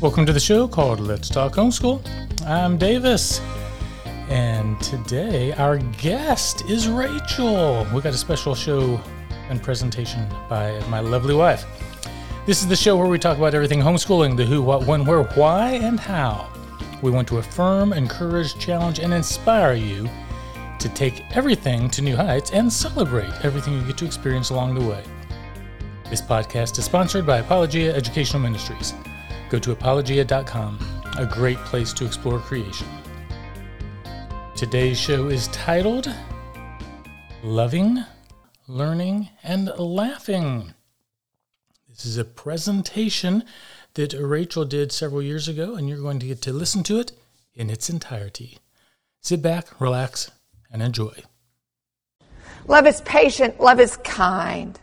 Welcome to the show called Let's Talk Homeschool. I'm Davis, and today our guest is Rachael. We got a special show and presentation by my lovely wife. This is the show where we talk about everything homeschooling the who, what, when, where, why, and how. We want to affirm, encourage, challenge, and inspire you to take everything to new heights and celebrate everything you get to experience along the way. This podcast is sponsored by Apologia Educational Ministries. Go to apologia.com, a great place to explore creation. Today's show is titled Loving, Learning, and Laughing. This is a presentation that Rachael did several years ago, and you're going to get to listen to it in its entirety. Sit back, relax, and enjoy. Love is patient, love is kind.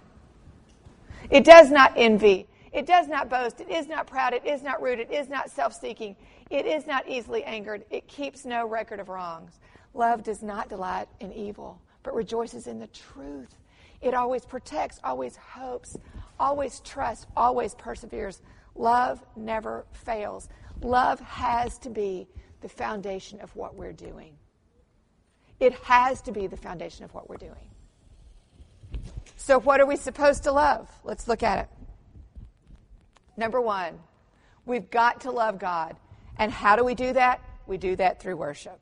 It does not envy. It does not boast. It is not proud. It is not rude. It is not self seeking. It is not easily angered. It keeps no record of wrongs. Love does not delight in evil, but rejoices in the truth. It always protects, always hopes, always trusts, always perseveres. Love never fails. Love has to be the foundation of what we're doing. It has to be the foundation of what we're doing. So, what are we supposed to love? Let's look at it. Number one, we've got to love God. And how do we do that? We do that through worship.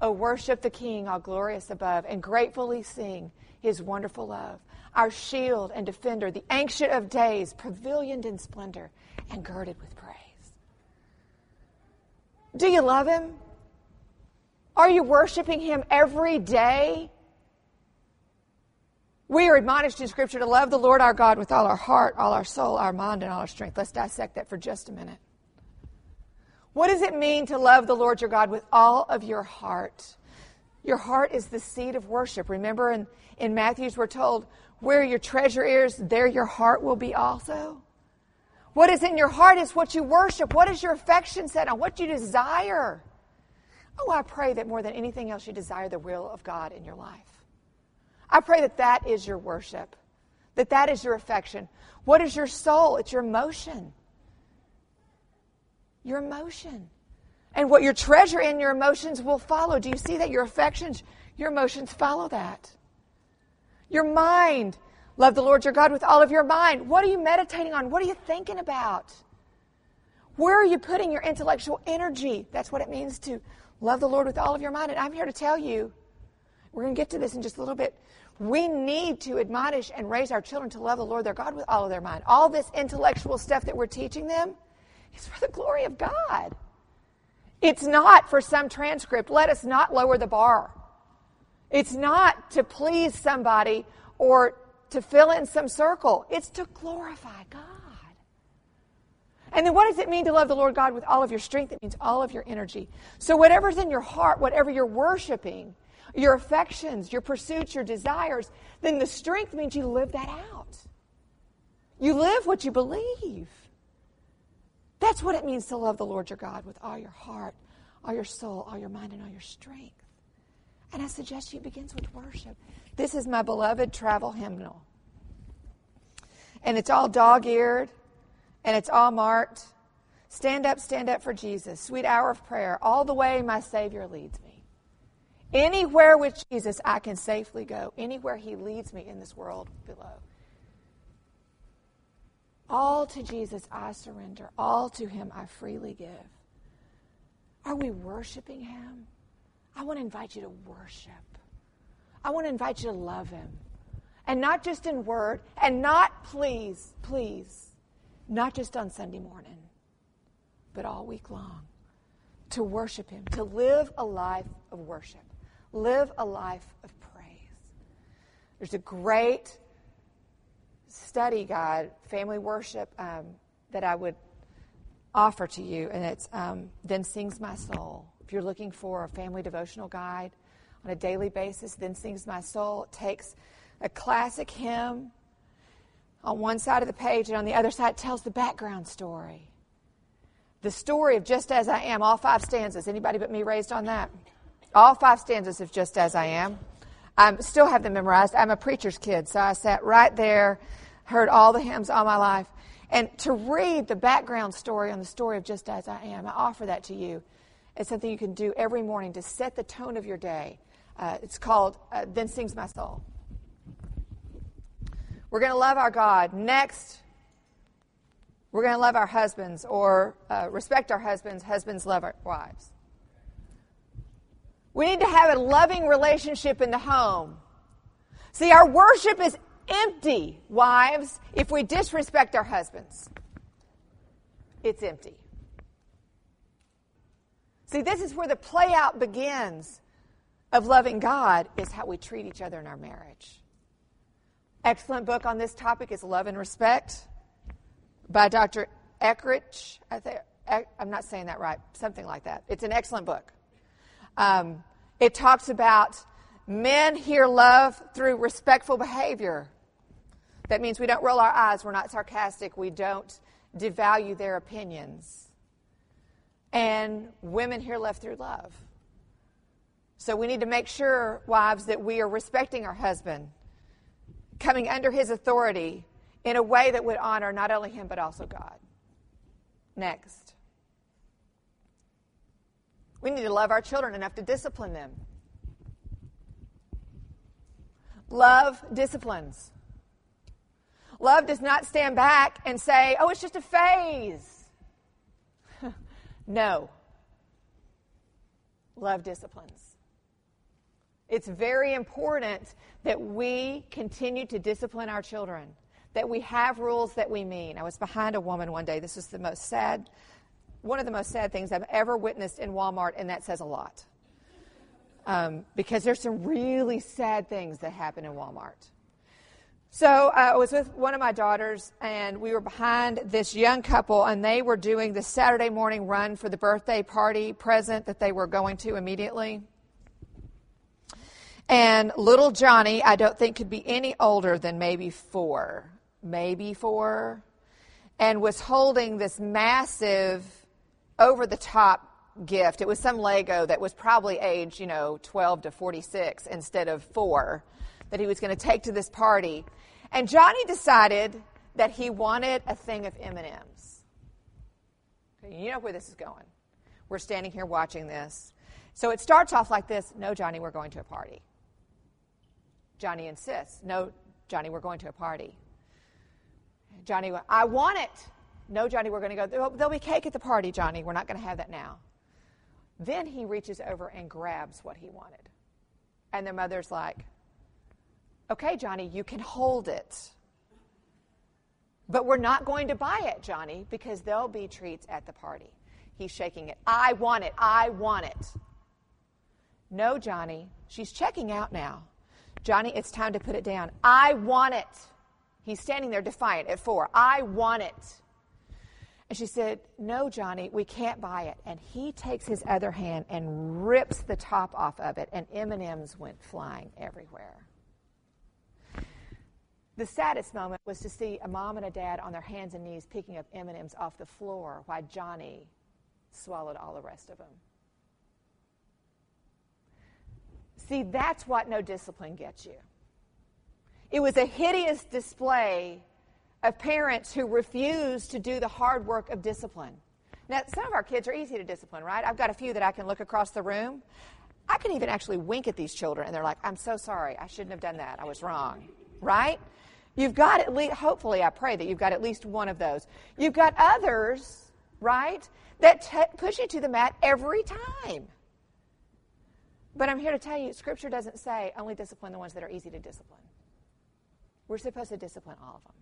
Oh, worship the King, all glorious above, and gratefully sing his wonderful love. Our shield and defender, the ancient of days, pavilioned in splendor and girded with praise. Do you love him? Are you worshiping him every day? We are admonished in Scripture to love the Lord our God with all our heart, all our soul, our mind, and all our strength. Let's dissect that for just a minute. What does it mean to love the Lord your God with all of your heart? Your heart is the seat of worship. Remember in, in Matthew's, we're told, where your treasure is, there your heart will be also. What is in your heart is what you worship. What is your affection set on? What you desire? Oh, I pray that more than anything else, you desire the will of God in your life. I pray that that is your worship, that that is your affection. What is your soul? It's your emotion. Your emotion. And what your treasure in your emotions will follow. Do you see that? Your affections, your emotions follow that. Your mind. Love the Lord your God with all of your mind. What are you meditating on? What are you thinking about? Where are you putting your intellectual energy? That's what it means to love the Lord with all of your mind. And I'm here to tell you we're going to get to this in just a little bit. We need to admonish and raise our children to love the Lord their God with all of their mind. All this intellectual stuff that we're teaching them is for the glory of God. It's not for some transcript. Let us not lower the bar. It's not to please somebody or to fill in some circle. It's to glorify God. And then what does it mean to love the Lord God with all of your strength? It means all of your energy. So whatever's in your heart, whatever you're worshiping, your affections, your pursuits, your desires, then the strength means you live that out. You live what you believe. That's what it means to love the Lord your God with all your heart, all your soul, all your mind, and all your strength. And I suggest you begins with worship. This is my beloved travel hymnal. And it's all dog eared and it's all marked. Stand up, stand up for Jesus. Sweet hour of prayer. All the way my Savior leads me. Anywhere with Jesus, I can safely go. Anywhere He leads me in this world below. All to Jesus I surrender. All to Him I freely give. Are we worshiping Him? I want to invite you to worship. I want to invite you to love Him. And not just in word, and not, please, please, not just on Sunday morning, but all week long. To worship Him, to live a life of worship. Live a life of praise. There's a great study guide, family worship, um, that I would offer to you, and it's um, Then Sings My Soul. If you're looking for a family devotional guide on a daily basis, Then Sings My Soul. It takes a classic hymn on one side of the page, and on the other side, tells the background story. The story of Just As I Am, all five stanzas. Anybody but me raised on that? All five stanzas of Just As I Am. I still have them memorized. I'm a preacher's kid, so I sat right there, heard all the hymns all my life. And to read the background story on the story of Just As I Am, I offer that to you. It's something you can do every morning to set the tone of your day. Uh, it's called uh, Then Sings My Soul. We're going to love our God. Next, we're going to love our husbands or uh, respect our husbands. Husbands love our wives. We need to have a loving relationship in the home. See, our worship is empty, wives, if we disrespect our husbands. It's empty. See, this is where the play out begins of loving God, is how we treat each other in our marriage. Excellent book on this topic is Love and Respect by Dr. Eckrich. I think, I'm not saying that right, something like that. It's an excellent book. Um, it talks about men hear love through respectful behavior. That means we don't roll our eyes, we're not sarcastic, we don't devalue their opinions. And women hear love through love. So we need to make sure, wives, that we are respecting our husband, coming under his authority in a way that would honor not only him but also God. Next. We need to love our children enough to discipline them. Love disciplines. Love does not stand back and say, oh, it's just a phase. no. Love disciplines. It's very important that we continue to discipline our children, that we have rules that we mean. I was behind a woman one day. This is the most sad, one of the most sad things I've ever witnessed in Walmart, and that says a lot. Um, because there's some really sad things that happen in Walmart. So uh, I was with one of my daughters, and we were behind this young couple, and they were doing the Saturday morning run for the birthday party present that they were going to immediately. And little Johnny, I don't think could be any older than maybe four, maybe four, and was holding this massive, over the top gift. It was some Lego that was probably age, you know, 12 to 46 instead of four that he was going to take to this party. And Johnny decided that he wanted a thing of M&Ms. You know where this is going. We're standing here watching this. So it starts off like this No, Johnny, we're going to a party. Johnny insists, No, Johnny, we're going to a party. Johnny, I want it. No, Johnny, we're going to go. There'll be cake at the party, Johnny. We're not going to have that now. Then he reaches over and grabs what he wanted. And the mother's like, Okay, Johnny, you can hold it. But we're not going to buy it, Johnny, because there'll be treats at the party. He's shaking it. I want it. I want it. No, Johnny. She's checking out now. Johnny, it's time to put it down. I want it. He's standing there defiant at four. I want it. And she said, No, Johnny, we can't buy it. And he takes his other hand and rips the top off of it, and M&Ms went flying everywhere. The saddest moment was to see a mom and a dad on their hands and knees picking up M&Ms off the floor while Johnny swallowed all the rest of them. See, that's what no discipline gets you. It was a hideous display of parents who refuse to do the hard work of discipline. Now, some of our kids are easy to discipline, right? I've got a few that I can look across the room. I can even actually wink at these children, and they're like, I'm so sorry. I shouldn't have done that. I was wrong, right? You've got at least, hopefully, I pray that you've got at least one of those. You've got others, right, that t- push you to the mat every time. But I'm here to tell you, Scripture doesn't say only discipline the ones that are easy to discipline. We're supposed to discipline all of them.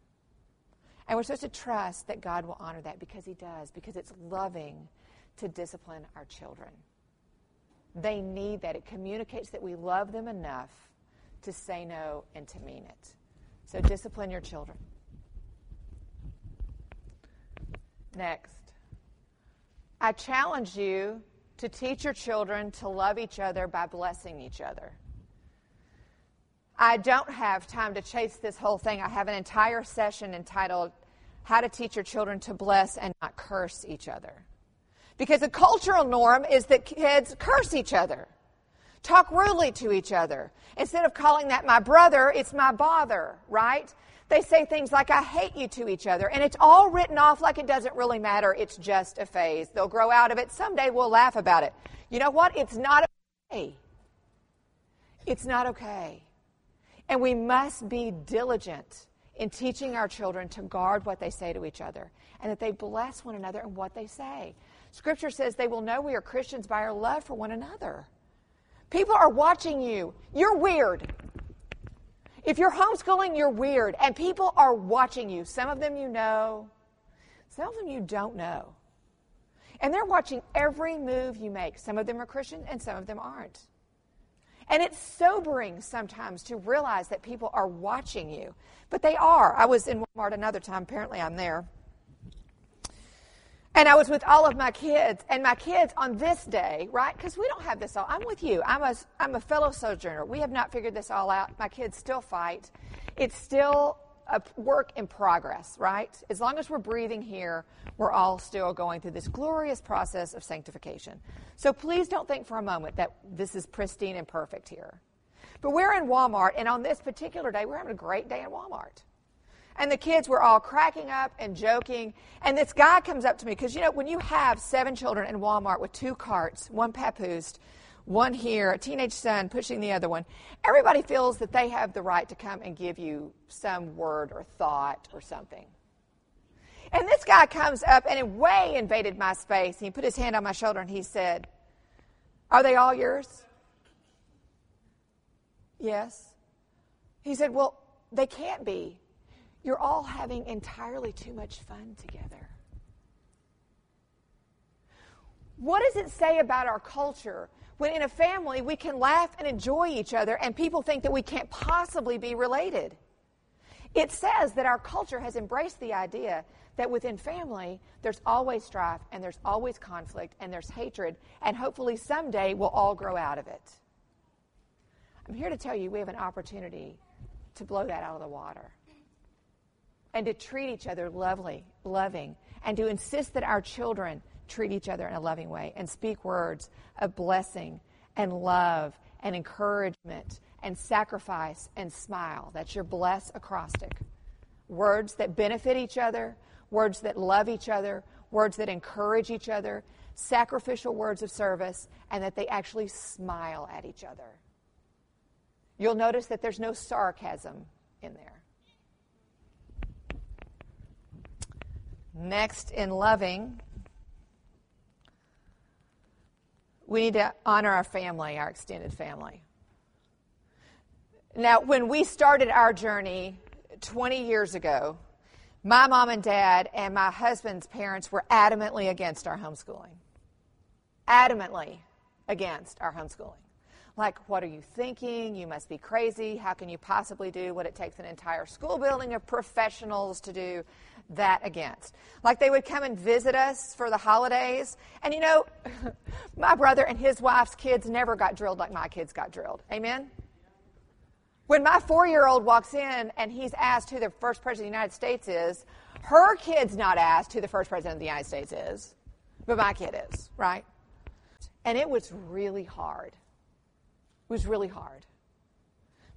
And we're supposed to trust that God will honor that because He does, because it's loving to discipline our children. They need that. It communicates that we love them enough to say no and to mean it. So discipline your children. Next. I challenge you to teach your children to love each other by blessing each other. I don't have time to chase this whole thing. I have an entire session entitled How to Teach Your Children to Bless and Not Curse Each Other. Because the cultural norm is that kids curse each other. talk rudely to each other. Instead of calling that my brother, it's my bother, right? They say things like, I hate you to each other. And it's all written off like it doesn't really matter. It's just a phase. They'll grow out of it. Someday we'll laugh about it. You know what? It's not okay. It's not okay. And we must be diligent in teaching our children to guard what they say to each other and that they bless one another in what they say. Scripture says they will know we are Christians by our love for one another. People are watching you. You're weird. If you're homeschooling, you're weird. And people are watching you. Some of them you know, some of them you don't know. And they're watching every move you make. Some of them are Christian and some of them aren't. And it's sobering sometimes to realize that people are watching you. But they are. I was in Walmart another time. Apparently, I'm there. And I was with all of my kids, and my kids on this day, right? Because we don't have this all. I'm with you. I'm a, I'm a fellow sojourner. We have not figured this all out. My kids still fight. It's still a work in progress, right? As long as we're breathing here, we're all still going through this glorious process of sanctification. So please don't think for a moment that this is pristine and perfect here. But we're in Walmart, and on this particular day, we're having a great day in Walmart. And the kids were all cracking up and joking. And this guy comes up to me because, you know, when you have seven children in Walmart with two carts, one papoosed, one here, a teenage son pushing the other one, everybody feels that they have the right to come and give you some word or thought or something. And this guy comes up and in way invaded my space. He put his hand on my shoulder and he said, Are they all yours? Yes. He said, Well, they can't be. You're all having entirely too much fun together. What does it say about our culture when in a family we can laugh and enjoy each other and people think that we can't possibly be related? It says that our culture has embraced the idea that within family there's always strife and there's always conflict and there's hatred, and hopefully someday we'll all grow out of it. I'm here to tell you we have an opportunity to blow that out of the water and to treat each other lovely, loving, and to insist that our children treat each other in a loving way and speak words of blessing and love and encouragement and sacrifice and smile. That's your bless acrostic. Words that benefit each other, words that love each other, words that encourage each other, sacrificial words of service, and that they actually smile at each other. You'll notice that there's no sarcasm in there. Next, in loving, we need to honor our family, our extended family. Now, when we started our journey 20 years ago, my mom and dad and my husband's parents were adamantly against our homeschooling. Adamantly against our homeschooling. Like, what are you thinking? You must be crazy. How can you possibly do what it takes an entire school building of professionals to do? that against. Like they would come and visit us for the holidays. And you know, my brother and his wife's kids never got drilled like my kids got drilled. Amen? When my four year old walks in and he's asked who the first president of the United States is, her kid's not asked who the first president of the United States is, but my kid is, right? And it was really hard. Was really hard.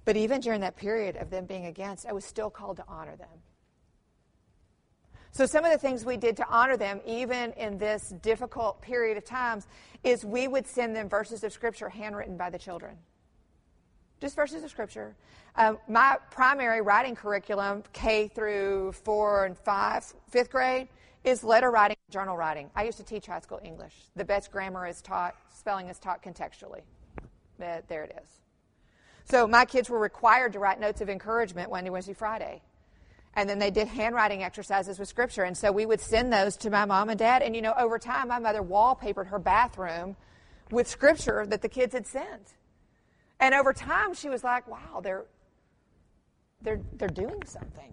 But even during that period of them being against, I was still called to honor them. So, some of the things we did to honor them, even in this difficult period of times, is we would send them verses of Scripture handwritten by the children. Just verses of Scripture. Um, my primary writing curriculum, K through four and five, fifth grade, is letter writing, journal writing. I used to teach high school English. The best grammar is taught, spelling is taught contextually. Uh, there it is. So my kids were required to write notes of encouragement Wednesday, Wednesday, Friday and then they did handwriting exercises with scripture. And so we would send those to my mom and dad. And you know, over time, my mother wallpapered her bathroom with scripture that the kids had sent. And over time, she was like, wow, they're, they're, they're doing something.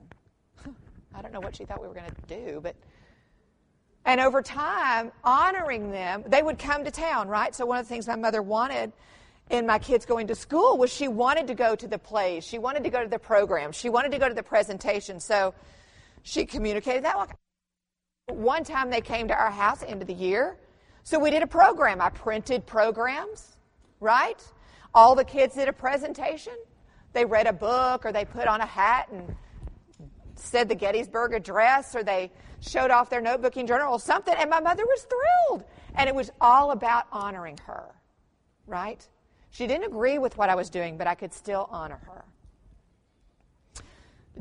I don't know what she thought we were going to do, but. And over time, honoring them, they would come to town, right? So one of the things my mother wanted in my kids going to school was she wanted to go to the plays. She wanted to go to the programs. She wanted to go to the presentation. So she communicated that. One time they came to our house end of the year. So we did a program. I printed programs, right? All the kids did a presentation. They read a book or they put on a hat and said the Gettysburg Address or they showed off their notebook notebooking journal or something. And my mother was thrilled. And it was all about honoring her, right? She didn't agree with what I was doing, but I could still honor her.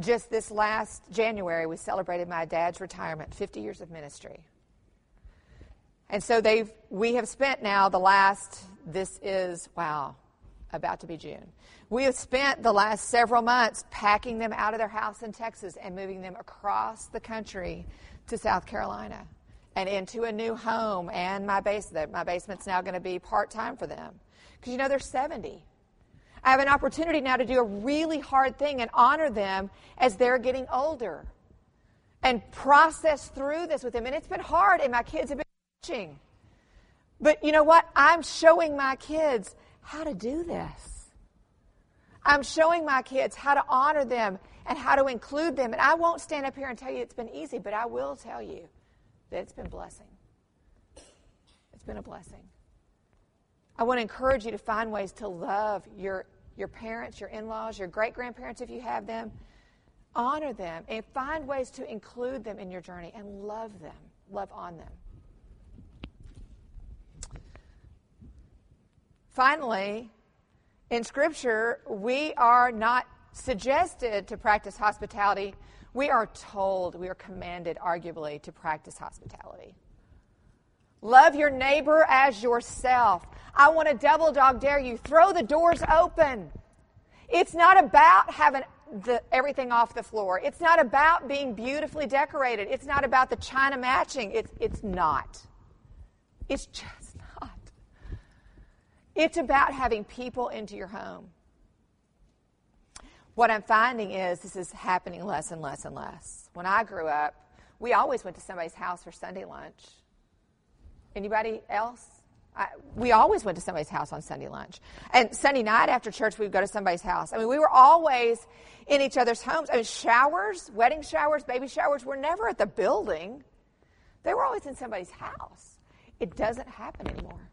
Just this last January, we celebrated my dad's retirement, 50 years of ministry. And so they've, we have spent now the last, this is, wow, about to be June. We have spent the last several months packing them out of their house in Texas and moving them across the country to South Carolina and into a new home. And my basement, my basement's now going to be part time for them because you know they're 70. I have an opportunity now to do a really hard thing and honor them as they're getting older and process through this with them. And it's been hard, and my kids have been watching. But you know what? I'm showing my kids how to do this. I'm showing my kids how to honor them and how to include them. And I won't stand up here and tell you it's been easy, but I will tell you that it's been blessing. It's been a blessing. I want to encourage you to find ways to love your, your parents, your in laws, your great grandparents if you have them. Honor them and find ways to include them in your journey and love them, love on them. Finally, in Scripture, we are not suggested to practice hospitality. We are told, we are commanded, arguably, to practice hospitality. Love your neighbor as yourself. I want to double dog dare you. Throw the doors open. It's not about having the, everything off the floor. It's not about being beautifully decorated. It's not about the china matching. It's, it's not. It's just not. it's about having people into your home. What I'm finding is this is happening less and less and less. When I grew up, we always went to somebody's house for Sunday lunch. Anybody else? I, we always went to somebody's house on Sunday lunch. And Sunday night after church, we'd go to somebody's house. I mean, we were always in each other's homes. I mean, showers, wedding showers, baby showers were never at the building, they were always in somebody's house. It doesn't happen anymore.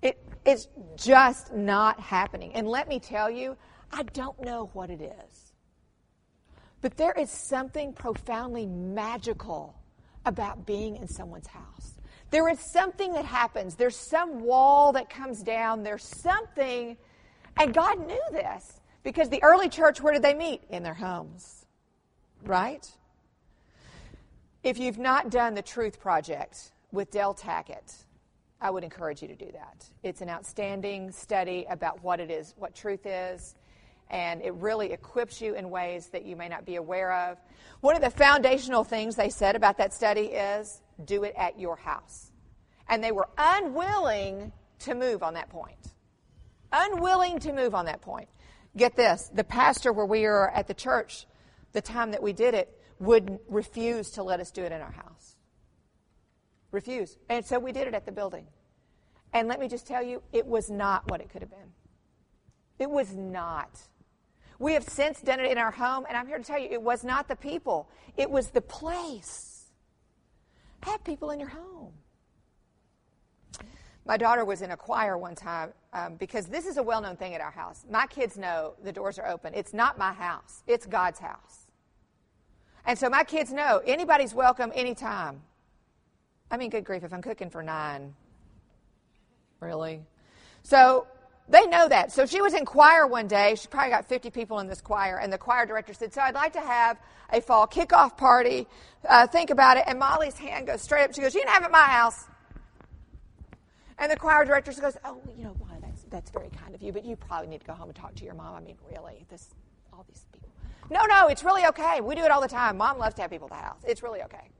It, It is just not happening. And let me tell you, I don't know what it is. But there is something profoundly magical about being in someone's house. There is something that happens. There's some wall that comes down. There's something, and God knew this because the early church, where did they meet? In their homes, right? If you've not done the Truth Project with Del Tackett, I would encourage you to do that. It's an outstanding study about what it is, what truth is, and it really equips you in ways that you may not be aware of. One of the foundational things they said about that study is do it at your house. And they were unwilling to move on that point. Unwilling to move on that point. Get this the pastor where we were at the church, the time that we did it, would refuse to let us do it in our house. Refuse. And so we did it at the building. And let me just tell you, it was not what it could have been. It was not. We have since done it in our home, and I'm here to tell you, it was not the people, it was the place. Have people in your home. My daughter was in a choir one time um, because this is a well known thing at our house. My kids know the doors are open. It's not my house, it's God's house. And so my kids know anybody's welcome anytime. I mean, good grief, if I'm cooking for nine, really? So they know that. So she was in choir one day. She probably got 50 people in this choir, and the choir director said, So I'd like to have a fall kickoff party. Uh, think about it. And Molly's hand goes straight up. She goes, You can have it at my house. And the choir director goes, Oh, you know, Molly, that's, that's very kind of you, but you probably need to go home and talk to your mom. I mean, really, this, all these people. No, no, it's really okay. We do it all the time. Mom loves to have people at the house. It's really okay.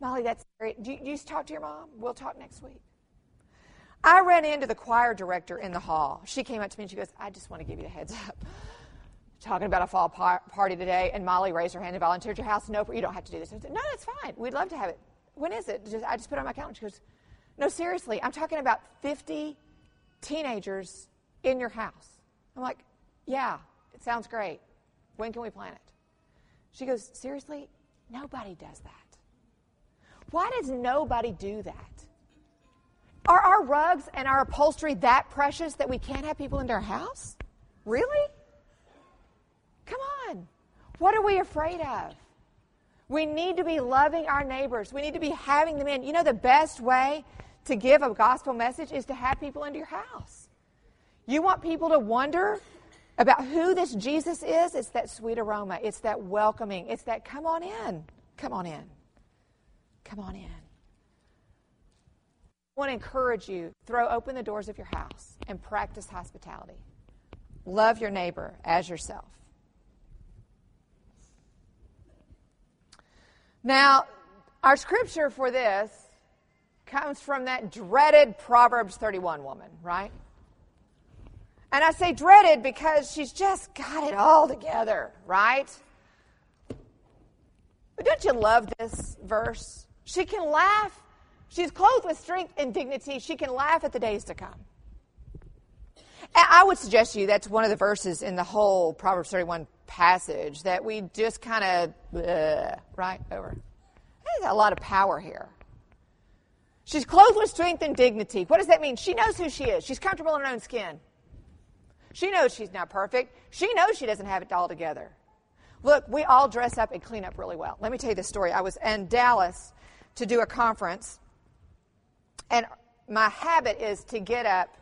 Molly, that's great. Do you, do you talk to your mom? We'll talk next week. I ran into the choir director in the hall. She came up to me and she goes, I just want to give you a heads up. Talking about a fall par- party today, and Molly raised her hand and volunteered your house. No, you don't have to do this. I said, no, that's fine. We'd love to have it. When is it? Just, I just put it on my calendar. She goes, no, seriously, I'm talking about 50 teenagers in your house. I'm like, yeah, it sounds great. When can we plan it? She goes, seriously? Nobody does that. Why does nobody do that? Are our rugs and our upholstery that precious that we can't have people into our house? Really? Come on. What are we afraid of? We need to be loving our neighbors. We need to be having them in. You know, the best way to give a gospel message is to have people into your house. You want people to wonder about who this Jesus is? It's that sweet aroma. It's that welcoming. It's that come on in. Come on in. Come on in. I want to encourage you throw open the doors of your house and practice hospitality. Love your neighbor as yourself. Now, our scripture for this comes from that dreaded Proverbs 31 woman, right? And I say dreaded because she's just got it all together, right? But don't you love this verse? She can laugh. She's clothed with strength and dignity. She can laugh at the days to come. And I would suggest to you that's one of the verses in the whole Proverbs 31 passage that we just kind of, uh, right, over. There's a lot of power here. She's clothed with strength and dignity. What does that mean? She knows who she is. She's comfortable in her own skin. She knows she's not perfect. She knows she doesn't have it all together. Look, we all dress up and clean up really well. Let me tell you this story. I was in Dallas to do a conference, and my habit is to get up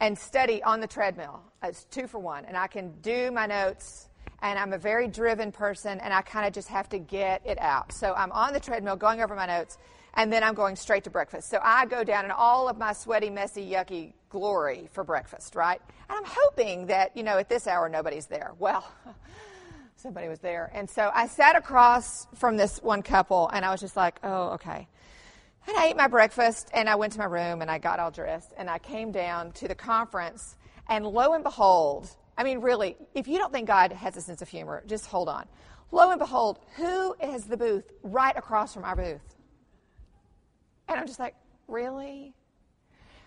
and study on the treadmill. It's two for one, and I can do my notes. And I'm a very driven person, and I kind of just have to get it out. So I'm on the treadmill going over my notes, and then I'm going straight to breakfast. So I go down in all of my sweaty, messy, yucky glory for breakfast, right? And I'm hoping that, you know, at this hour nobody's there. Well, somebody was there. And so I sat across from this one couple, and I was just like, oh, okay. And I ate my breakfast and I went to my room and I got all dressed and I came down to the conference and lo and behold, I mean, really, if you don't think God has a sense of humor, just hold on. Lo and behold, who is the booth right across from our booth? And I'm just like, really?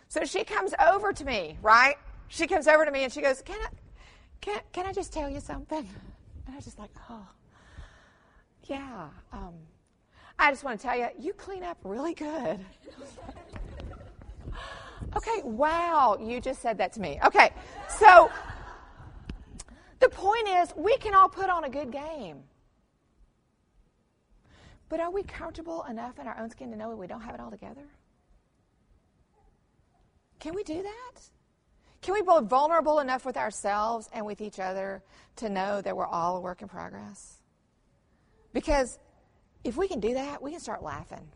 So she comes over to me, right? She comes over to me and she goes, Can I, can, can I just tell you something? And I was just like, Oh, yeah. Um, I just want to tell you, you clean up really good. okay, wow, you just said that to me. Okay, so the point is, we can all put on a good game. But are we comfortable enough in our own skin to know that we don't have it all together? Can we do that? Can we be vulnerable enough with ourselves and with each other to know that we're all a work in progress? Because if we can do that, we can start laughing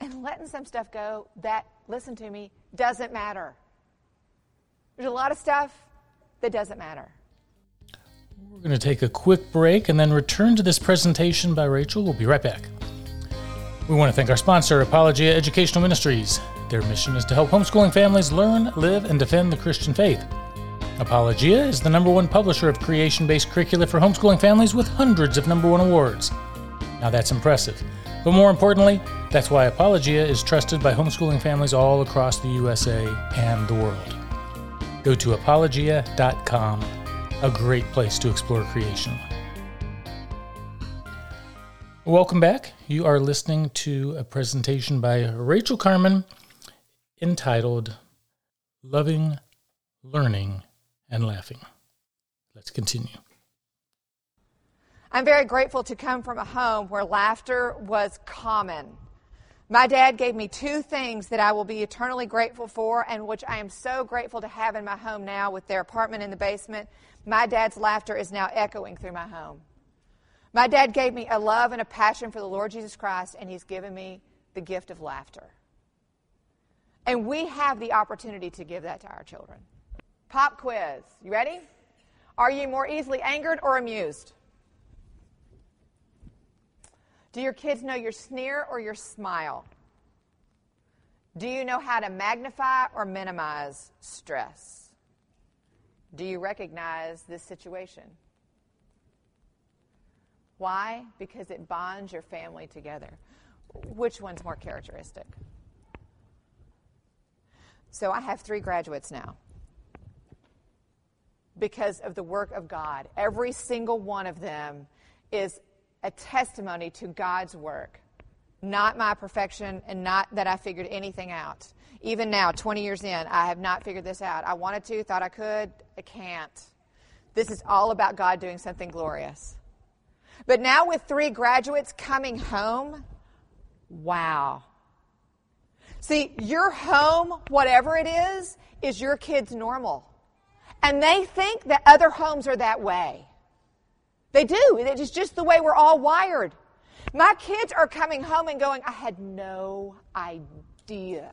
and letting some stuff go that, listen to me, doesn't matter. There's a lot of stuff that doesn't matter. We're going to take a quick break and then return to this presentation by Rachael. We'll be right back. We want to thank our sponsor, Apologia Educational Ministries. Their mission is to help homeschooling families learn, live, and defend the Christian faith. Apologia is the number one publisher of creation based curricula for homeschooling families with hundreds of number one awards. Now that's impressive. But more importantly, that's why Apologia is trusted by homeschooling families all across the USA and the world. Go to apologia.com, a great place to explore creation. Welcome back. You are listening to a presentation by Rachael Carman entitled Loving, Learning, and Laughing. Let's continue. I'm very grateful to come from a home where laughter was common. My dad gave me two things that I will be eternally grateful for, and which I am so grateful to have in my home now with their apartment in the basement. My dad's laughter is now echoing through my home. My dad gave me a love and a passion for the Lord Jesus Christ, and he's given me the gift of laughter. And we have the opportunity to give that to our children. Pop quiz. You ready? Are you more easily angered or amused? Do your kids know your sneer or your smile? Do you know how to magnify or minimize stress? Do you recognize this situation? Why? Because it bonds your family together. Which one's more characteristic? So I have three graduates now because of the work of God. Every single one of them is a testimony to God's work not my perfection and not that I figured anything out. Even now, 20 years in, I have not figured this out. I wanted to, thought I could, I can't. This is all about God doing something glorious. But now, with three graduates coming home, wow. See, your home, whatever it is, is your kid's normal. And they think that other homes are that way. They do. It's just the way we're all wired. My kids are coming home and going, I had no idea.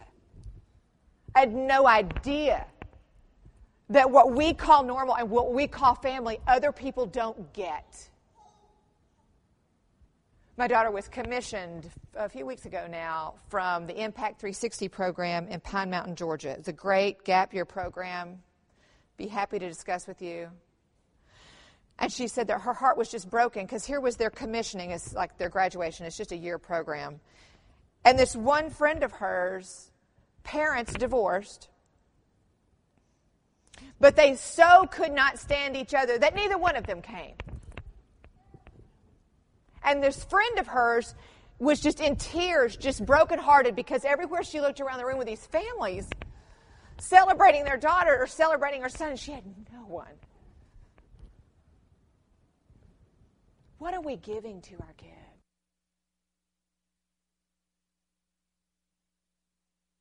I had no idea that what we call normal and what we call family, other people don't get. My daughter was commissioned a few weeks ago now from the Impact 360 program in Pine Mountain, Georgia. It's a great gap year program. Be happy to discuss with you. And she said that her heart was just broken because here was their commissioning, it's like their graduation, it's just a year program. And this one friend of hers, parents divorced, but they so could not stand each other that neither one of them came. And this friend of hers was just in tears, just brokenhearted because everywhere she looked around the room with these families celebrating their daughter or celebrating her son, she had no one. What are we giving to our kids?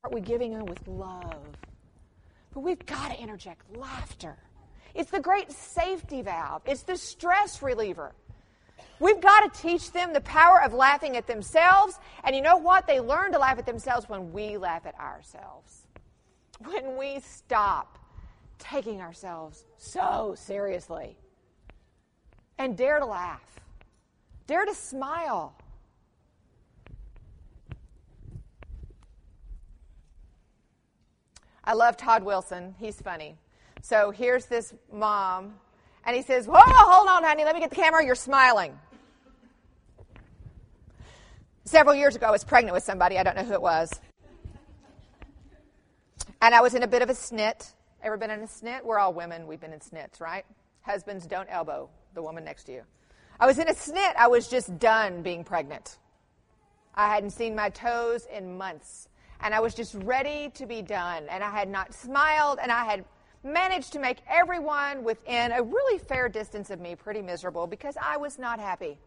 Are we giving them with love? But we've got to interject laughter. It's the great safety valve, it's the stress reliever. We've got to teach them the power of laughing at themselves. And you know what? They learn to laugh at themselves when we laugh at ourselves. When we stop taking ourselves so seriously and dare to laugh. Dare to smile. I love Todd Wilson. He's funny. So here's this mom, and he says, Whoa, hold on, honey, let me get the camera. You're smiling. Several years ago, I was pregnant with somebody. I don't know who it was. And I was in a bit of a snit. Ever been in a snit? We're all women. We've been in snits, right? Husbands, don't elbow the woman next to you. I was in a snit. I was just done being pregnant. I hadn't seen my toes in months. And I was just ready to be done. And I had not smiled, and I had managed to make everyone within a really fair distance of me pretty miserable because I was not happy.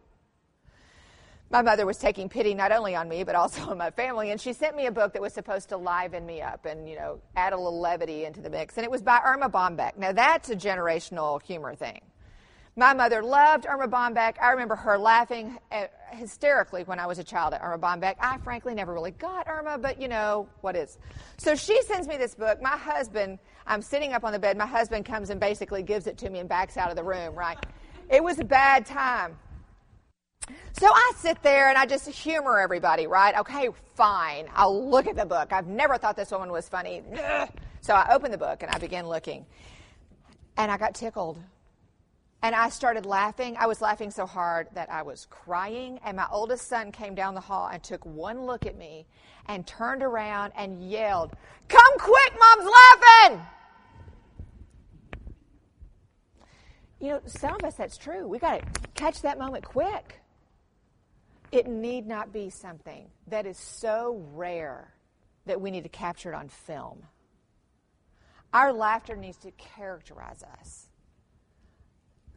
My mother was taking pity not only on me, but also on my family, and she sent me a book that was supposed to liven me up and, you know, add a little levity into the mix. And it was by Erma Bombeck. Now, that's a generational humor thing. My mother loved Erma Bombeck. I remember her laughing uh, hysterically when I was a child at Erma Bombeck. I frankly never really got Erma, but you know what is. So she sends me this book. My husband, I'm sitting up on the bed. My husband comes and basically gives it to me and backs out of the room, right? It was a bad time. So I sit there and I just humor everybody, right? Okay, fine. I'll look at the book. I've never thought this woman was funny. So I open the book and I begin looking. And I got tickled and I started laughing. I was laughing so hard that I was crying. And my oldest son came down the hall and took one look at me and turned around and yelled, Come quick, mom's laughing! You know, some of us that's true. We got to catch that moment quick. It need not be something that is so rare that we need to capture it on film. Our laughter needs to characterize us.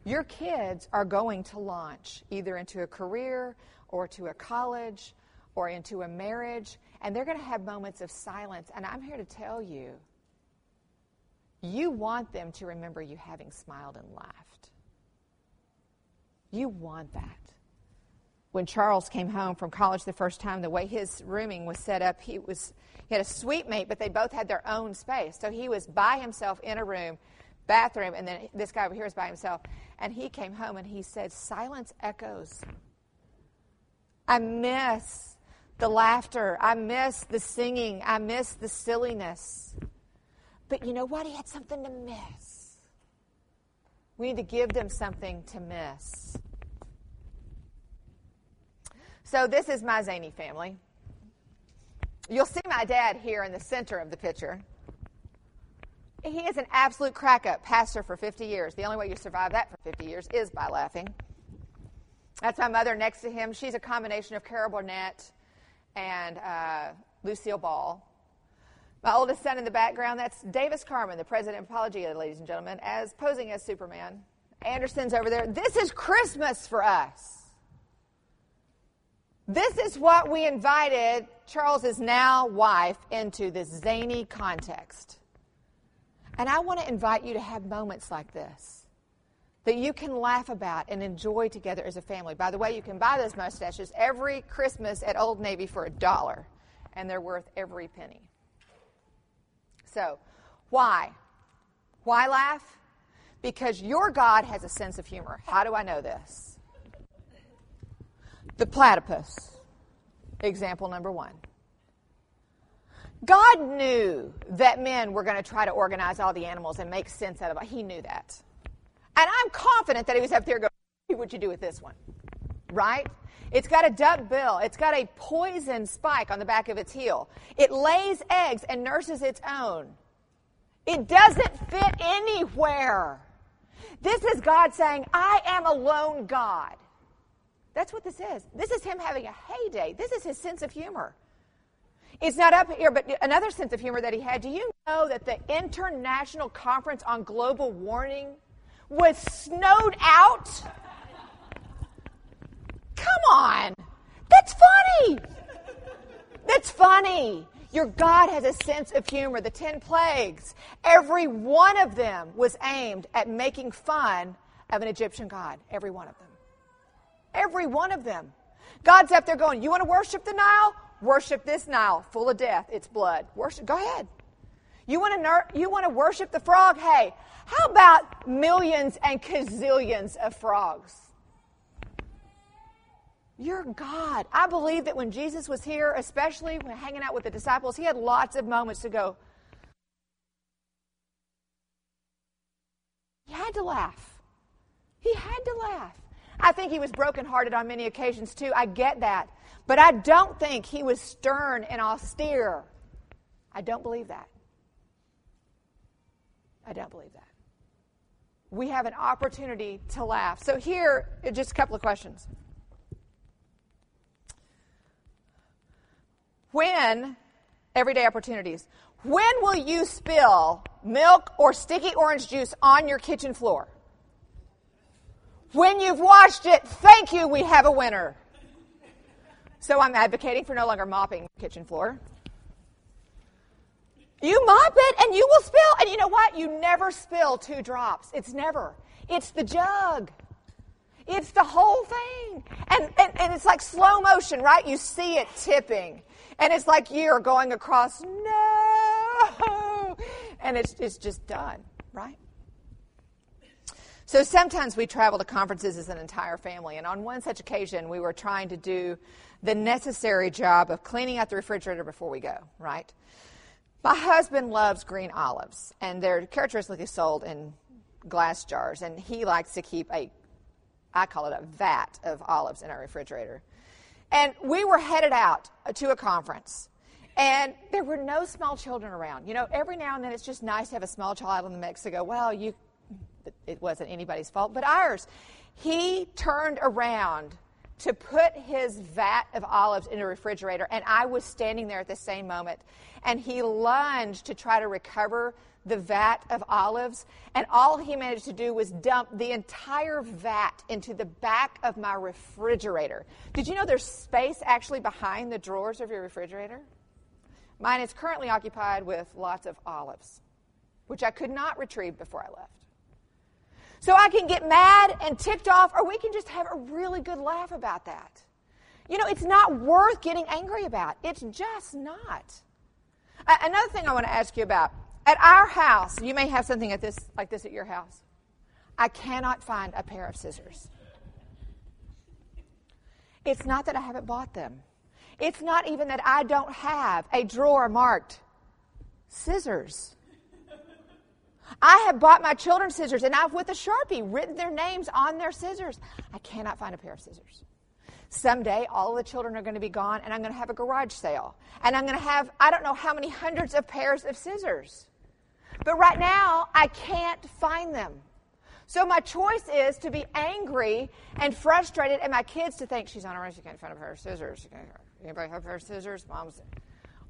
Your kids are going to launch either into a career or to a college or into a marriage, and they're going to have moments of silence. And I'm here to tell you you want them to remember you having smiled and laughed. You want that. When Charles came home from college the first time, the way his rooming was set up, he was he had a suite mate, but they both had their own space. So he was by himself in a room bathroom, and then this guy over here is by himself. And he came home and he said, Silence echoes. I miss the laughter. I miss the singing. I miss the silliness. But you know what? He had something to miss. We need to give them something to miss. So, this is my zany family. You'll see my dad here in the center of the picture. He is an absolute crack up, pastor for 50 years. The only way you survive that for 50 years is by laughing. That's my mother next to him. She's a combination of Carol Burnett and uh, Lucille Ball. My oldest son in the background, that's Davis Carman, the president of Apologia, ladies and gentlemen, as posing as Superman. Anderson's over there. This is Christmas for us. This is what we invited Charles's now wife into this zany context. And I want to invite you to have moments like this that you can laugh about and enjoy together as a family. By the way, you can buy those mustaches every Christmas at Old Navy for a dollar, and they're worth every penny. So, why? Why laugh? Because your God has a sense of humor. How do I know this? The platypus, example number one. God knew that men were going to try to organize all the animals and make sense out of it. He knew that. And I'm confident that he was up there going, What'd you do with this one? Right? It's got a duck bill. It's got a poison spike on the back of its heel. It lays eggs and nurses its own. It doesn't fit anywhere. This is God saying, I am alone God. That's what this is. This is Him having a heyday. This is His sense of humor. It's not up here, but another sense of humor that he had. Do you know that the International Conference on Global Warming was snowed out? Come on. That's funny. That's funny. Your God has a sense of humor. The 10 plagues, every one of them was aimed at making fun of an Egyptian God. Every one of them. Every one of them. God's up there going, You want to worship the Nile? Worship this Nile, full of death. It's blood. Worship. Go ahead. You want to ner- you want to worship the frog? Hey, how about millions and gazillions of frogs? You're God. I believe that when Jesus was here, especially when hanging out with the disciples, he had lots of moments to go. He had to laugh. He had to laugh. I think he was brokenhearted on many occasions too. I get that. But I don't think he was stern and austere. I don't believe that. I don't believe that. We have an opportunity to laugh. So, here, just a couple of questions. When, everyday opportunities, when will you spill milk or sticky orange juice on your kitchen floor? When you've washed it, thank you, we have a winner. So I'm advocating for no longer mopping the kitchen floor. You mop it and you will spill. And you know what? You never spill two drops. It's never. It's the jug. It's the whole thing. And, and, and it's like slow motion, right? You see it tipping. And it's like you're going across, no. And it's, it's just done, right? So sometimes we travel to conferences as an entire family. And on one such occasion, we were trying to do the necessary job of cleaning out the refrigerator before we go, right? My husband loves green olives, and they're characteristically sold in glass jars, and he likes to keep a, I call it a vat of olives in our refrigerator. And we were headed out to a conference, and there were no small children around. You know, every now and then it's just nice to have a small child in the mix to go, well, you, it wasn't anybody's fault, but ours. He turned around to put his vat of olives in a refrigerator, and I was standing there at the same moment. And he lunged to try to recover the vat of olives, and all he managed to do was dump the entire vat into the back of my refrigerator. Did you know there's space actually behind the drawers of your refrigerator? Mine is currently occupied with lots of olives, which I could not retrieve before I left. So I can get mad and ticked off, or we can just have a really good laugh about that. You know, it's not worth getting angry about. It's just not. Another thing I want to ask you about at our house, you may have something at this, like this at your house. I cannot find a pair of scissors. It's not that I haven't bought them. It's not even that I don't have a drawer marked scissors. I have bought my children scissors and I've, with a Sharpie, written their names on their scissors. I cannot find a pair of scissors. Someday, all the children are going to be gone and I'm going to have a garage sale. And I'm going to have, I don't know how many hundreds of pairs of scissors. But right now, I can't find them. So my choice is to be angry and frustrated and my kids to think she's on a run. She can't find a pair of scissors. Anybody have a pair of scissors? Mom's.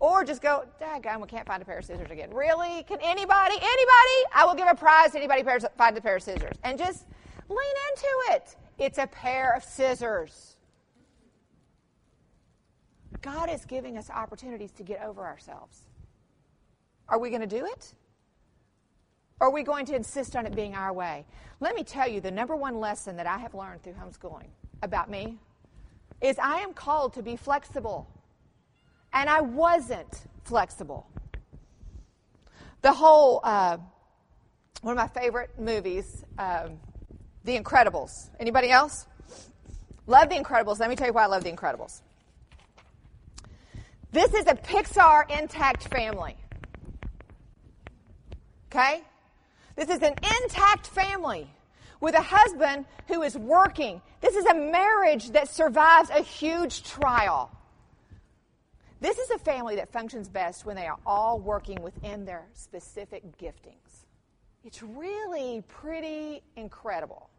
Or just go, Dad, we can't find a pair of scissors again. Really? Can anybody? Anybody? I will give a prize to anybody who finds a pair of scissors. And just lean into it. It's a pair of scissors. God is giving us opportunities to get over ourselves. Are we going to do it? Or are we going to insist on it being our way? Let me tell you the number one lesson that I have learned through homeschooling about me is I am called to be flexible. And I wasn't flexible. The whole, uh, one of my favorite movies, um, The Incredibles. Anybody else? Love The Incredibles. Let me tell you why I love The Incredibles. This is a Pixar intact family. Okay? This is an intact family with a husband who is working. This is a marriage that survives a huge trial. This is a family that functions best when they are all working within their specific giftings. It's really pretty incredible.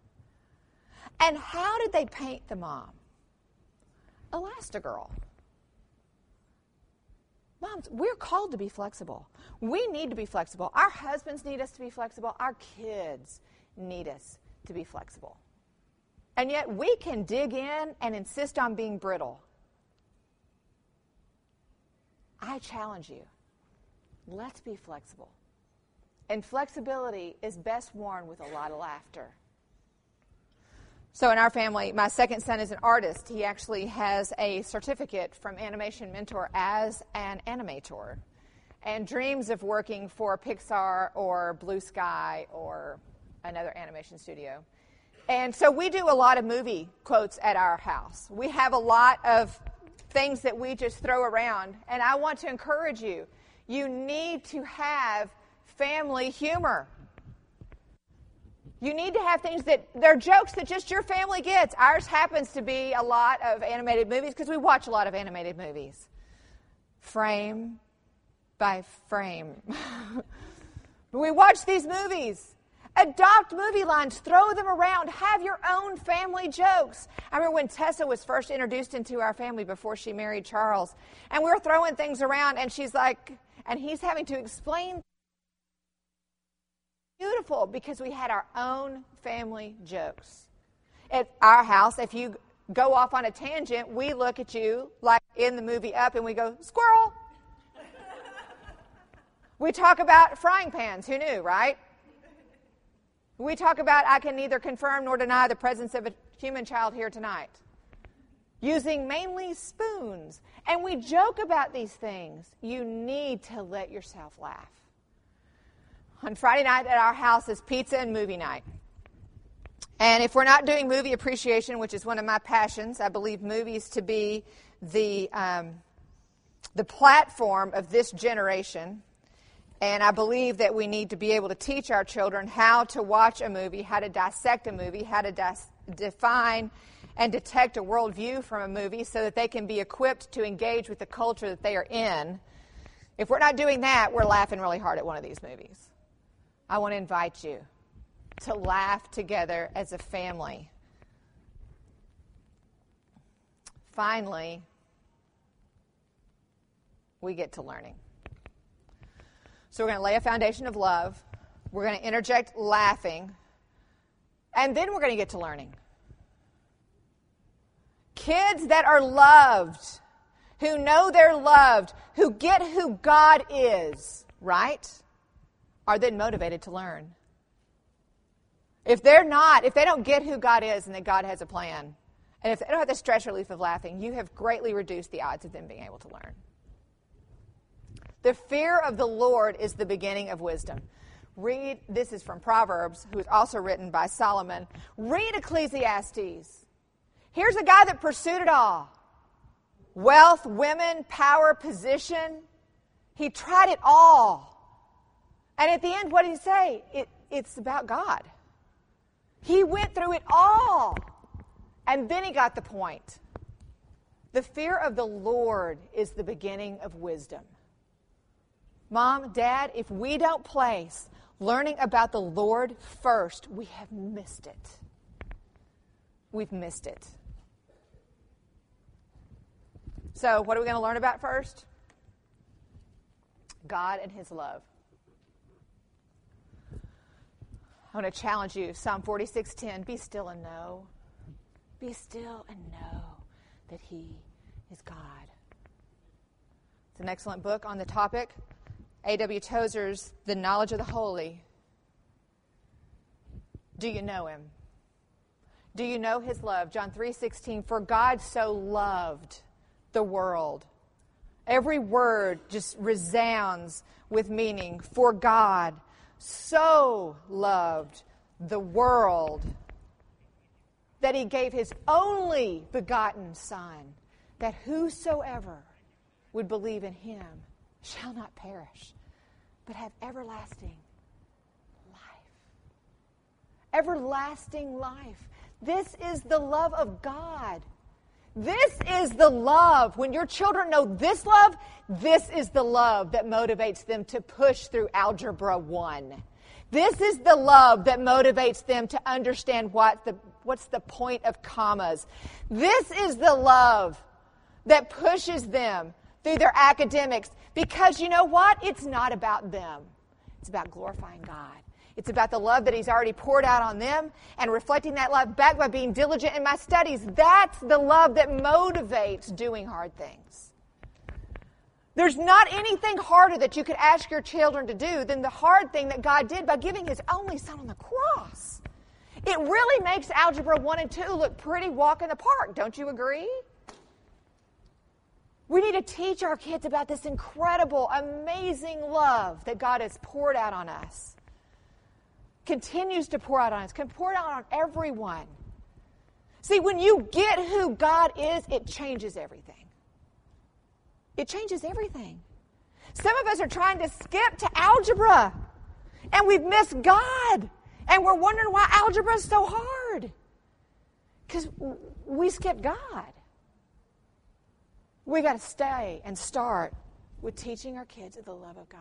And how did they paint the mom? Elastigirl. Moms, we're called to be flexible. We need to be flexible. Our husbands need us to be flexible. Our kids need us to be flexible. And yet we can dig in and insist on being brittle. I challenge you. Let's be flexible. And flexibility is best worn with a lot of laughter. So, in our family, my second son is an artist. He actually has a certificate from Animation Mentor as an animator and dreams of working for Pixar or Blue Sky or another animation studio. And so we do a lot of movie quotes at our house. We have a lot of things that we just throw around. And I want to encourage you you need to have family humor. You need to have things that they're jokes that just your family gets. Ours happens to be a lot of animated movies because we watch a lot of animated movies. Frame by frame. we watch these movies. Adopt movie lines, throw them around, have your own family jokes. I remember when Tessa was first introduced into our family before she married Charles, and we were throwing things around, and she's like, and he's having to explain beautiful because we had our own family jokes. At our house, if you go off on a tangent, we look at you like in the movie Up and we go, squirrel. we talk about frying pans. Who knew, right? We talk about I can neither confirm nor deny the presence of a human child here tonight. Using mainly spoons. And we joke about these things. You need to let yourself laugh on Friday night at our house is pizza and movie night. And if we're not doing movie appreciation, which is one of my passions, I believe movies to be the, um, the platform of this generation. And I believe that we need to be able to teach our children how to watch a movie, how to dissect a movie, how to dis- define and detect a worldview from a movie so that they can be equipped to engage with the culture that they are in. If we're not doing that, we're laughing really hard at one of these movies. I want to invite you to laugh together as a family. Finally, we get to learning. So, we're going to lay a foundation of love, we're going to interject laughing, and then we're going to get to learning. Kids that are loved, who know they're loved, who get who God is, right? are then motivated to learn. If they're not, if they don't get who God is and that God has a plan, and if they don't have the stress relief of laughing, you have greatly reduced the odds of them being able to learn. The fear of the Lord is the beginning of wisdom. Read, this is from Proverbs, who is also written by Solomon. Read Ecclesiastes. Here's a guy that pursued it all wealth, women, power, position. He tried it all. And at the end, what did he say? It, it's about God. He went through it all. And then he got the point. The fear of the Lord is the beginning of wisdom. Mom, Dad, if we don't place learning about the Lord first, we have missed it. We've missed it. So, what are we going to learn about first? God and His love. I want to challenge you. Psalm 46:10. Be still and know. Be still and know that He is God. It's an excellent book on the topic. A.W. Tozer's The Knowledge of the Holy. Do you know Him? Do you know His love? John 3:16. For God so loved the world. Every word just resounds with meaning. For God so loved the world that he gave his only begotten Son, that whosoever would believe in him shall not perish, but have everlasting life. Everlasting life. This is the love of God. This is the love. When your children know this love, this is the love that motivates them to push through Algebra 1. This is the love that motivates them to understand what the, what's the point of commas. This is the love that pushes them through their academics because you know what? It's not about them, it's about glorifying God. It's about the love that He's already poured out on them and reflecting that love back by being diligent in my studies. That's the love that motivates doing hard things. There's not anything harder that you could ask your children to do than the hard thing that God did by giving His only Son on the cross. It really makes Algebra 1 and 2 look pretty walk in the park, don't you agree? We need to teach our kids about this incredible, amazing love that God has poured out on us continues to pour out on us, can pour out on everyone. See, when you get who God is, it changes everything. It changes everything. Some of us are trying to skip to algebra, and we've missed God, and we're wondering why algebra is so hard. Because we skipped God. We got to stay and start with teaching our kids the love of God.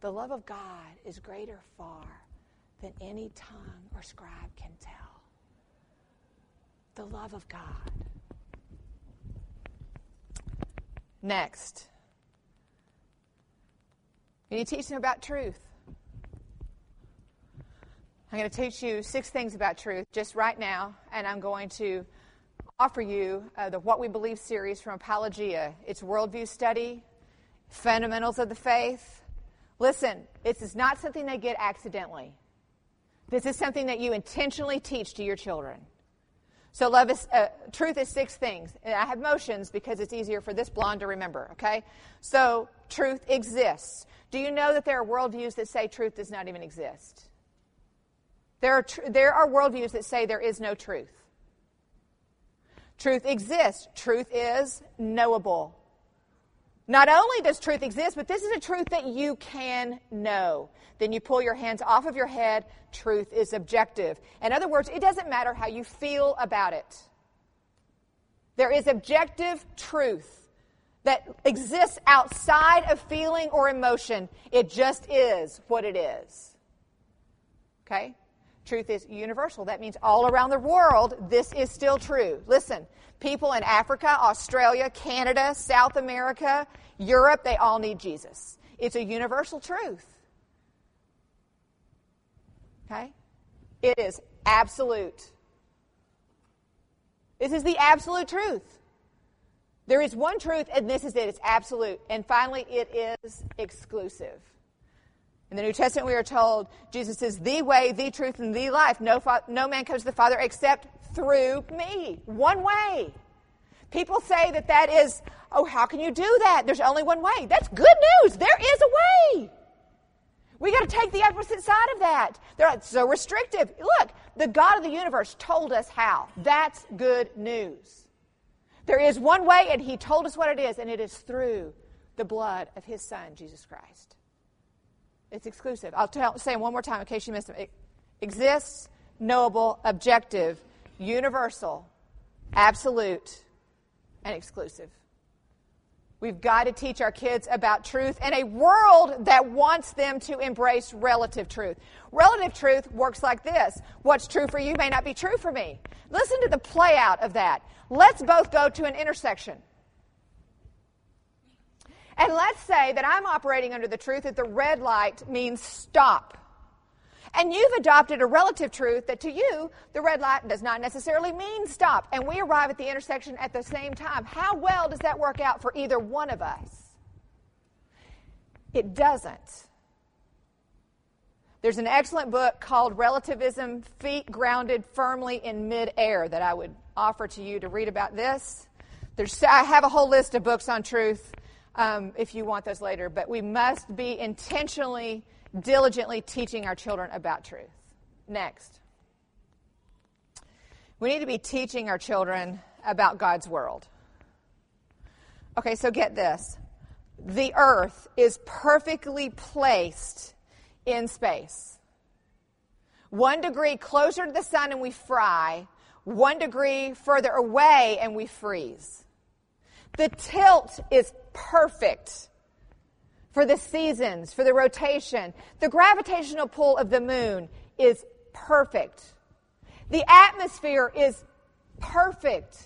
The love of God is greater far than any tongue or scribe can tell. The love of God. Next, you need to teach them about truth. I'm going to teach you six things about truth just right now, and I'm going to offer you uh, the What We Believe series from Apologia. It's worldview study, fundamentals of the faith, Listen, this is not something they get accidentally. This is something that you intentionally teach to your children. So, love is, uh, truth is six things. And I have motions because it's easier for this blonde to remember, okay? So, truth exists. Do you know that there are worldviews that say truth does not even exist? There are, tr- there are worldviews that say there is no truth. Truth exists. Truth is knowable. Not only does truth exist, but this is a truth that you can know. Then you pull your hands off of your head. Truth is objective. In other words, it doesn't matter how you feel about it. There is objective truth that exists outside of feeling or emotion. It just is what it is. Okay? Truth is universal. That means all around the world, this is still true. Listen, people in Africa, Australia, Canada, South America, Europe, they all need Jesus. It's a universal truth. Okay? It is absolute. This is the absolute truth. There is one truth, and this is it. It's absolute. And finally, it is exclusive. In the New Testament, we are told Jesus is the way, the truth, and the life. No, no man comes to the Father except through me. One way. People say that that is, oh, how can you do that? There's only one way. That's good news. There is a way. We got to take the opposite side of that. They're so restrictive. Look, the God of the universe told us how. That's good news. There is one way, and He told us what it is, and it is through the blood of His Son, Jesus Christ. It's exclusive. I'll tell, say it one more time in case you missed it. It exists, knowable, objective, universal, absolute, and exclusive. We've got to teach our kids about truth in a world that wants them to embrace relative truth. Relative truth works like this What's true for you may not be true for me. Listen to the play out of that. Let's both go to an intersection. And let's say that I'm operating under the truth that the red light means stop. And you've adopted a relative truth that to you, the red light does not necessarily mean stop. And we arrive at the intersection at the same time. How well does that work out for either one of us? It doesn't. There's an excellent book called Relativism Feet Grounded Firmly in Midair that I would offer to you to read about this. There's, I have a whole list of books on truth um, if you want those later, but we must be intentionally diligently teaching our children about truth. Next, we need to be teaching our children about God's world. Okay, so get this the earth is perfectly placed in space. One degree closer to the sun and we fry, one degree further away and we freeze. The tilt is perfect for the seasons, for the rotation. The gravitational pull of the moon is perfect. The atmosphere is perfect.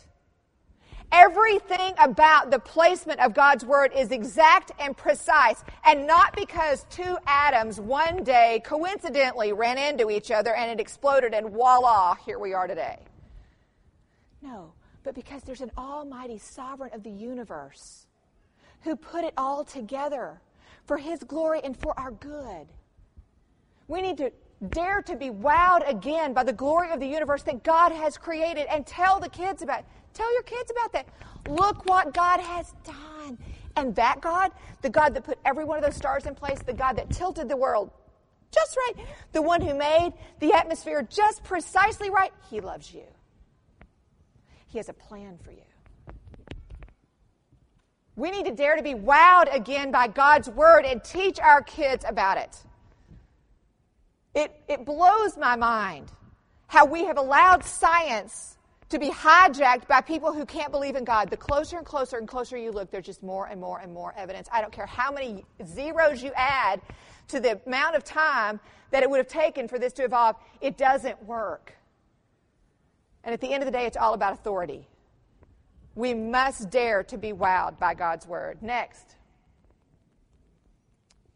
Everything about the placement of God's Word is exact and precise, and not because two atoms one day coincidentally ran into each other and it exploded, and voila, here we are today. No, but because there's an almighty sovereign of the universe who put it all together for His glory and for our good. We need to dare to be wowed again by the glory of the universe that God has created and tell the kids about. Tell your kids about that. Look what God has done. And that God, the God that put every one of those stars in place, the God that tilted the world just right, the one who made the atmosphere just precisely right, He loves you. He has a plan for you. We need to dare to be wowed again by God's word and teach our kids about it. It, it blows my mind how we have allowed science to be hijacked by people who can't believe in God. The closer and closer and closer you look, there's just more and more and more evidence. I don't care how many zeros you add to the amount of time that it would have taken for this to evolve, it doesn't work. And at the end of the day, it's all about authority. We must dare to be wowed by God's word. Next,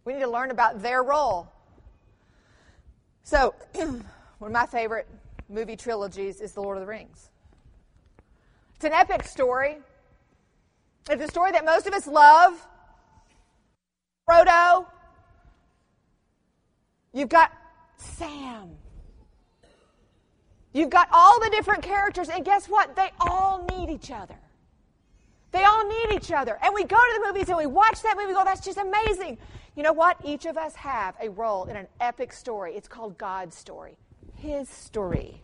we need to learn about their role. So, one of my favorite movie trilogies is The Lord of the Rings. It's an epic story. It's a story that most of us love. Frodo. You've got Sam. You've got all the different characters, and guess what? They all need each other. They all need each other. And we go to the movies and we watch that movie, go, that's just amazing. You know what? Each of us have a role in an epic story. It's called God's story, His story.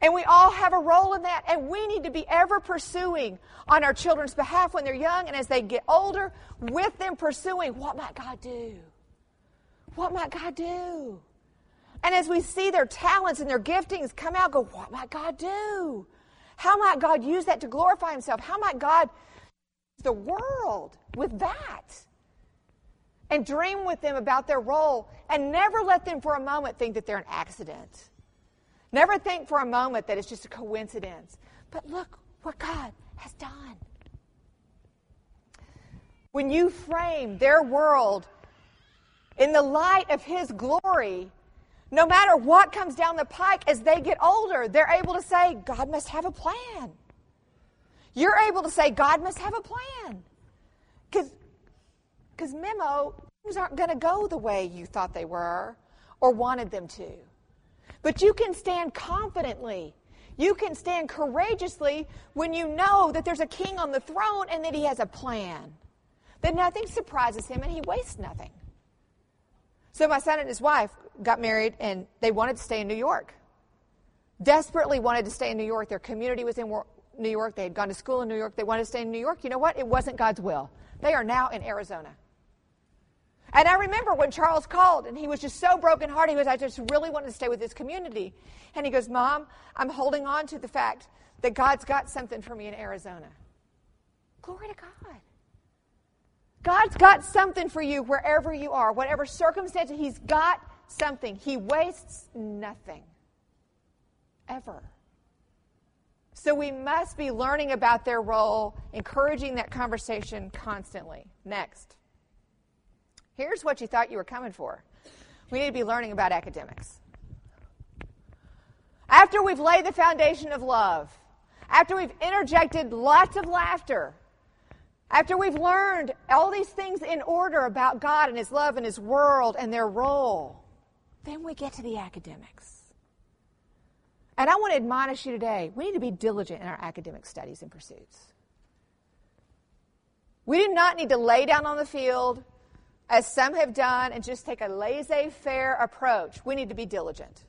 And we all have a role in that. And we need to be ever pursuing on our children's behalf when they're young and as they get older, with them pursuing what might God do? What might God do? And as we see their talents and their giftings come out, go, what might God do? How might God use that to glorify Himself? How might God the world with that? And dream with them about their role and never let them for a moment think that they're an accident. Never think for a moment that it's just a coincidence. But look what God has done. When you frame their world in the light of His glory, no matter what comes down the pike as they get older, they're able to say, God must have a plan. You're able to say, God must have a plan. Because memo, things aren't going to go the way you thought they were or wanted them to. But you can stand confidently. You can stand courageously when you know that there's a king on the throne and that he has a plan. That nothing surprises him and he wastes nothing. So my son and his wife got married and they wanted to stay in New York. Desperately wanted to stay in New York. Their community was in New York. They had gone to school in New York. They wanted to stay in New York. You know what? It wasn't God's will. They are now in Arizona. And I remember when Charles called and he was just so brokenhearted. He was, I just really wanted to stay with this community. And he goes, Mom, I'm holding on to the fact that God's got something for me in Arizona. Glory to God. God's got something for you wherever you are, whatever circumstance, He's got something. He wastes nothing. Ever. So we must be learning about their role, encouraging that conversation constantly. Next. Here's what you thought you were coming for. We need to be learning about academics. After we've laid the foundation of love, after we've interjected lots of laughter, after we've learned all these things in order about God and His love and His world and their role, then we get to the academics. And I want to admonish you today we need to be diligent in our academic studies and pursuits. We do not need to lay down on the field, as some have done, and just take a laissez faire approach. We need to be diligent.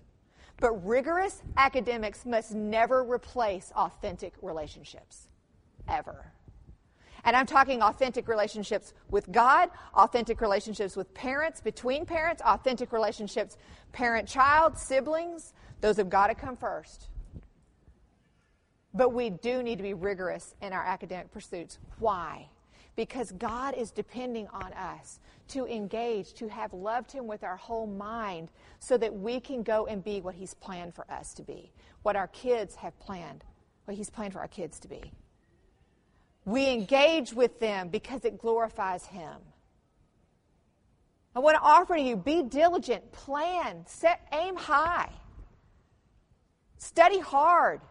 But rigorous academics must never replace authentic relationships, ever. And I'm talking authentic relationships with God, authentic relationships with parents, between parents, authentic relationships, parent child, siblings. Those have got to come first. But we do need to be rigorous in our academic pursuits. Why? Because God is depending on us to engage, to have loved Him with our whole mind, so that we can go and be what He's planned for us to be, what our kids have planned, what He's planned for our kids to be. We engage with them because it glorifies Him. I want to offer to you be diligent, plan, set, aim high, study hard,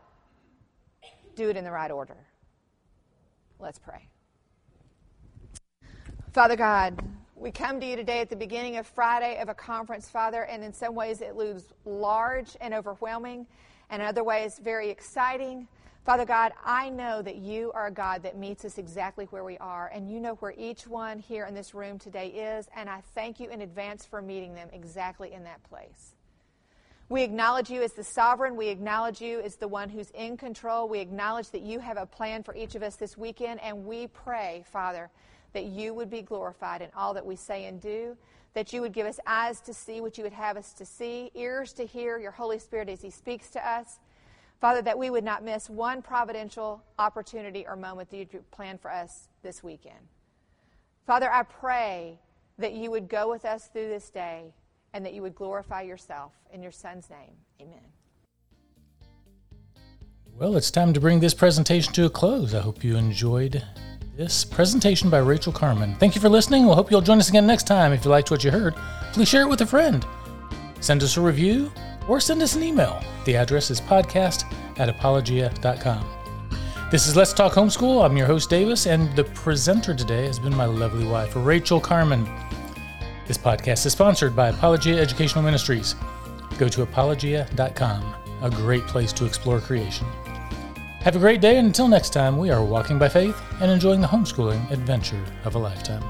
do it in the right order. Let's pray. Father God, we come to you today at the beginning of Friday of a conference, Father, and in some ways it looks large and overwhelming, and in other ways very exciting. Father God, I know that you are a God that meets us exactly where we are, and you know where each one here in this room today is, and I thank you in advance for meeting them exactly in that place. We acknowledge you as the sovereign. We acknowledge you as the one who's in control. We acknowledge that you have a plan for each of us this weekend, and we pray, Father, that you would be glorified in all that we say and do, that you would give us eyes to see what you would have us to see, ears to hear your Holy Spirit as He speaks to us. Father, that we would not miss one providential opportunity or moment that you planned for us this weekend. Father, I pray that you would go with us through this day and that you would glorify yourself. In your Son's name, amen. Well, it's time to bring this presentation to a close. I hope you enjoyed this presentation by Rachael Carman. Thank you for listening. We'll hope you'll join us again next time. If you liked what you heard, please share it with a friend. Send us a review or send us an email. The address is podcast at apologia.com. This is Let's Talk Homeschool. I'm your host, Davis, and the presenter today has been my lovely wife, Rachael Carman. This podcast is sponsored by Apologia Educational Ministries. Go to apologia.com, a great place to explore creation. Have a great day, and until next time, we are walking by faith and enjoying the homeschooling adventure of a lifetime.